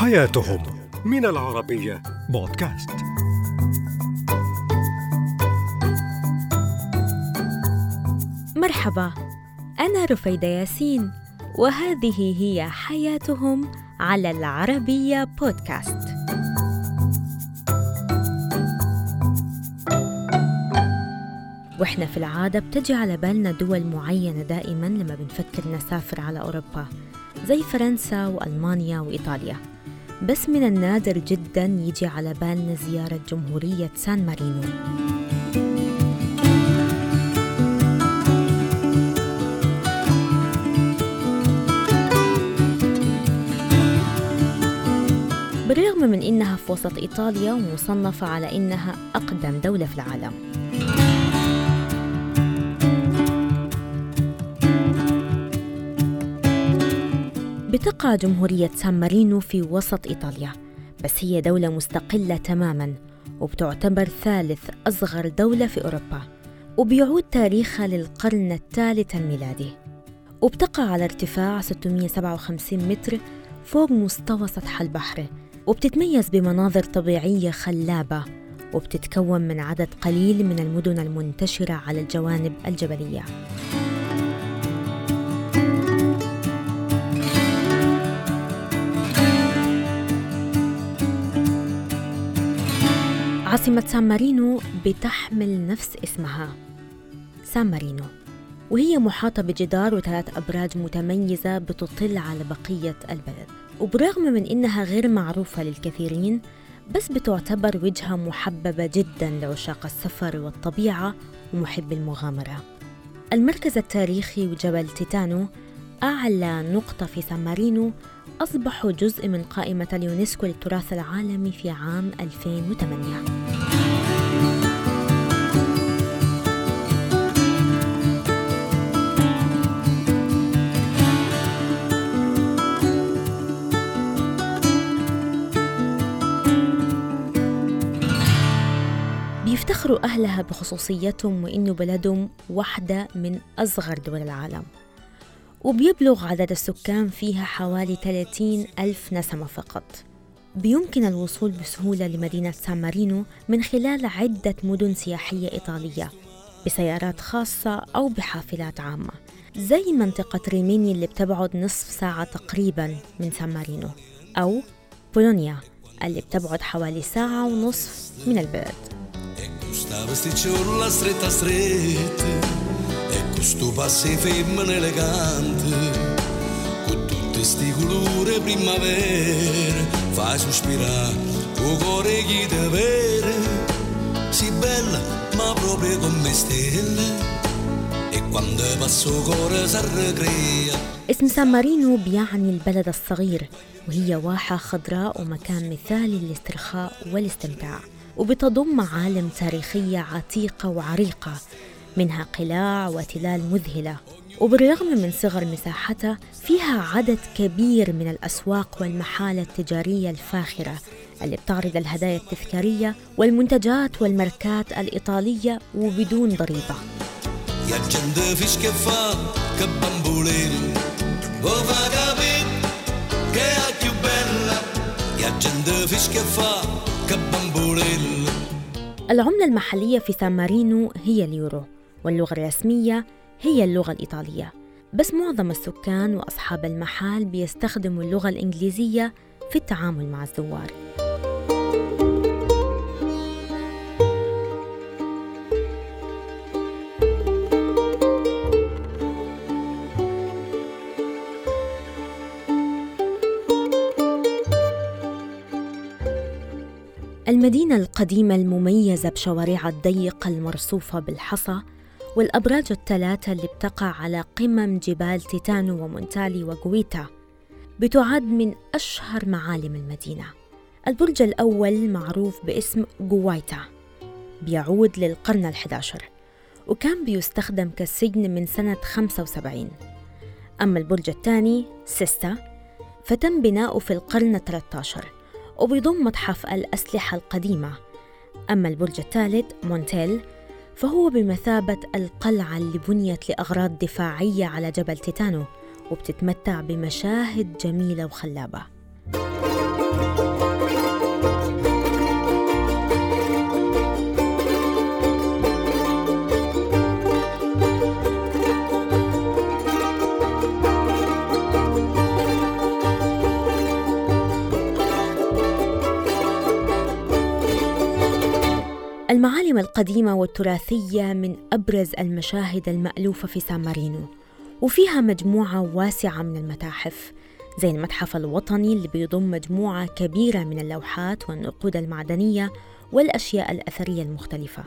حياتهم من العربية. بودكاست. مرحبا أنا رفيدة ياسين وهذه هي حياتهم على العربية بودكاست. وإحنا في العادة بتجي على بالنا دول معينة دائما لما بنفكر نسافر على أوروبا زي فرنسا وألمانيا وإيطاليا. بس من النادر جدا يجي على بالنا زيارة جمهورية سان مارينو. بالرغم من إنها في وسط إيطاليا ومصنفة على إنها أقدم دولة في العالم. بتقع جمهورية سان مارينو في وسط إيطاليا بس هي دولة مستقلة تماماً وبتعتبر ثالث أصغر دولة في أوروبا وبيعود تاريخها للقرن الثالث الميلادي. وبتقع على ارتفاع 657 متر فوق مستوى سطح البحر وبتتميز بمناظر طبيعية خلابة وبتتكون من عدد قليل من المدن المنتشرة على الجوانب الجبلية. عاصمة سان مارينو بتحمل نفس اسمها. سان مارينو. وهي محاطة بجدار وثلاث أبراج متميزة بتطل على بقية البلد. وبرغم من إنها غير معروفة للكثيرين بس بتعتبر وجهة محببة جدا لعشاق السفر والطبيعة ومحب المغامرة. المركز التاريخي وجبل تيتانو أعلى نقطة في سان مارينو أصبحوا جزء من قائمة اليونسكو للتراث العالمي في عام 2008 بيفتخروا أهلها بخصوصيتهم وإنه بلدهم واحدة من أصغر دول العالم. وبيبلغ عدد السكان فيها حوالي 30 ألف نسمة فقط. بيمكن الوصول بسهولة لمدينة سان مارينو من خلال عدة مدن سياحية إيطالية بسيارات خاصة أو بحافلات عامة زي منطقة ريميني اللي بتبعد نصف ساعة تقريبا من سان مارينو أو بولونيا اللي بتبعد حوالي ساعة ونصف من البلد. E questo passi femmine elegante Con tutte sti colori primavera Fai sospirare tuo cuore chi te vere Si bella ma proprio come stelle E quando passo cuore si ricrea اسم سان مارينو بيعني البلد الصغير وهي واحة خضراء ومكان مثالي للاسترخاء والاستمتاع وبتضم معالم تاريخية عتيقة وعريقة منها قلاع وتلال مذهلة. وبالرغم من صغر مساحتها فيها عدد كبير من الأسواق والمحال التجارية الفاخرة اللي بتعرض الهدايا التذكارية والمنتجات والماركات الإيطالية وبدون ضريبة. العملة المحلية في سان مارينو هي اليورو. واللغة الرسمية هي اللغة الإيطالية. بس معظم السكان وأصحاب المحال بيستخدموا اللغة الإنجليزية في التعامل مع الزوار. المدينة القديمة المميزة بشوارعها الضيقة المرصوفة بالحصى والأبراج الثلاثة اللي بتقع على قمم جبال تيتانو ومونتالي وغويتا بتعد من أشهر معالم المدينة. البرج الأول معروف باسم غوايتا بيعود للقرن الحداشر وكان بيستخدم كسجن من سنة 75 أما البرج الثاني سيستا فتم بناؤه في القرن 13 وبيضم متحف الأسلحة القديمة. أما البرج الثالث مونتيل فهو بمثابة القلعة اللي بنيت لأغراض دفاعية على جبل تيتانو وبتتمتع بمشاهد جميلة وخلابة. المعالم القديمة والتراثية من أبرز المشاهد المألوفة في سان مارينو وفيها مجموعة واسعة من المتاحف زي المتحف الوطني اللي بيضم مجموعة كبيرة من اللوحات والنقود المعدنية والأشياء الأثرية المختلفة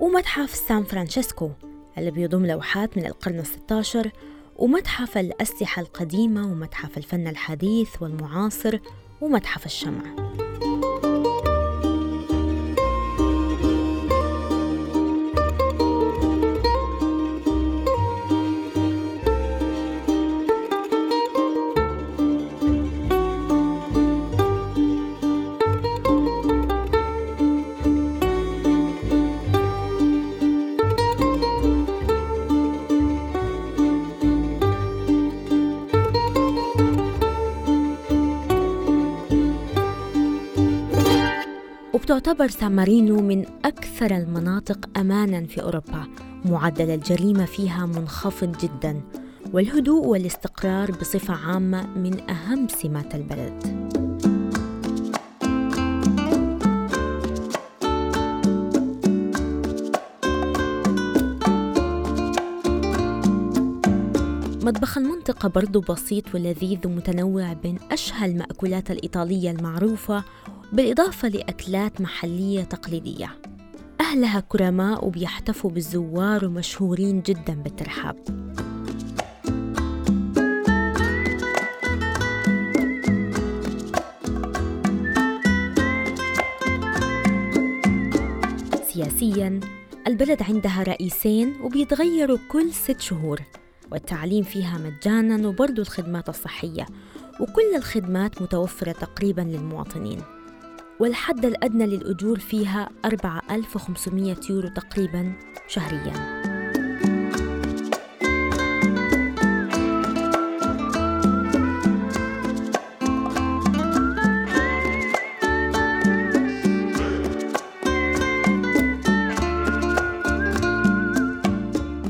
ومتحف سان فرانشيسكو اللي بيضم لوحات من القرن الستاشر ومتحف الأسلحة القديمة ومتحف الفن الحديث والمعاصر ومتحف الشمع. وبتعتبر سان مارينو من أكثر المناطق أماناً في أوروبا. معدل الجريمة فيها منخفض جداً والهدوء والاستقرار بصفة عامة من أهم سمات البلد. مطبخ المنطقة برضو بسيط ولذيذ ومتنوع بين أشهى المأكولات الإيطالية المعروفة بالإضافة لأكلات محلية تقليدية. أهلها كرماء وبيحتفوا بالزوار ومشهورين جدا بالترحاب. سياسياً البلد عندها رئيسين وبيتغيروا كل ست شهور والتعليم فيها مجانا وبرضو الخدمات الصحية وكل الخدمات متوفرة تقريبا للمواطنين. والحد الأدنى للأجور فيها 4500 يورو تقريبا شهرياً.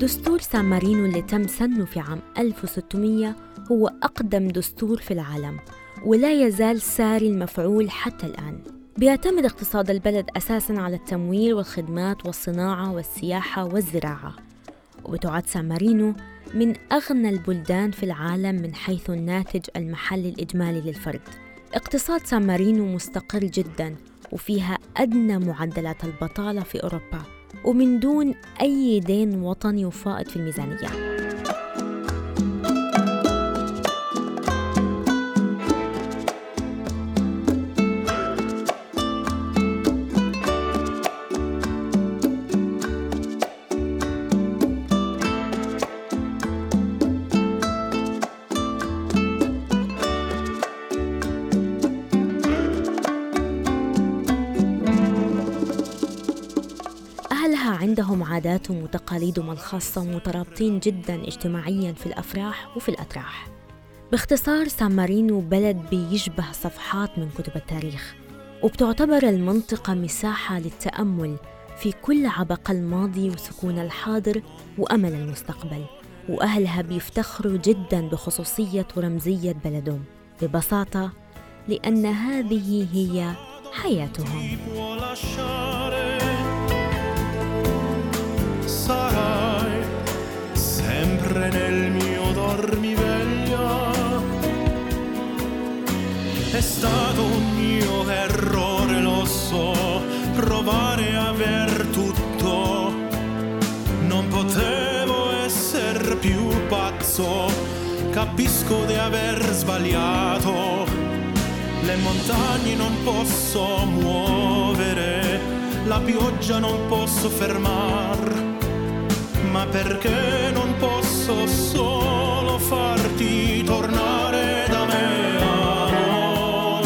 دستور سان مارينو اللي تم سنه في عام 1600 هو أقدم دستور في العالم. ولا يزال ساري المفعول حتى الآن. بيعتمد اقتصاد البلد أساساً على التمويل والخدمات والصناعة والسياحة والزراعة. وبتعد سان مارينو من أغنى البلدان في العالم من حيث الناتج المحلي الإجمالي للفرد. اقتصاد سان مارينو مستقر جداً وفيها أدنى معدلات البطالة في أوروبا. ومن دون أي دين وطني وفائض في الميزانية. عاداتهم وتقاليدهم الخاصة ومترابطين جدا اجتماعيا في الأفراح وفي الأتراح باختصار سان مارينو بلد بيشبه صفحات من كتب التاريخ وبتعتبر المنطقة مساحة للتأمل في كل عبق الماضي وسكون الحاضر وأمل المستقبل وأهلها بيفتخروا جدا بخصوصية ورمزية بلدهم ببساطة لأن هذه هي حياتهم. Capisco di aver sbagliato. Le montagne non posso muovere, la pioggia non posso fermare ma perché non posso solo farti tornare da me, amor?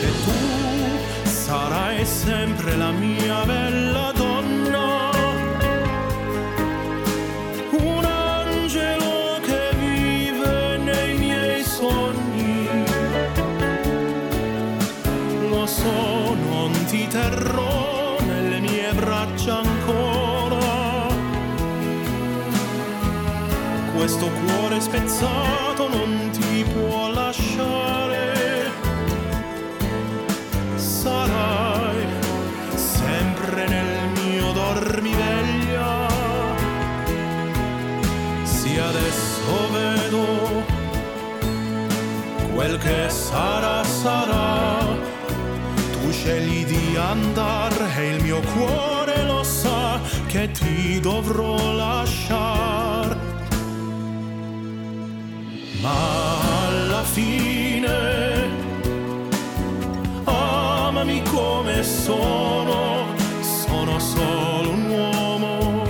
E tu sarai sempre la mia bella questo cuore spezzato non ti può lasciare. Sarai sempre nel mio dormiveglia. Sì, adesso vedo quel che sarà, sarà. Tu scegli di andare e il mio cuore lo sa che ti dovrò lasciare. Ma alla fine amami come sono, sono solo un uomo.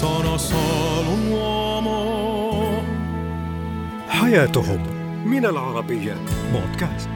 Sono solo un uomo. حياتهم من العربية بودكاست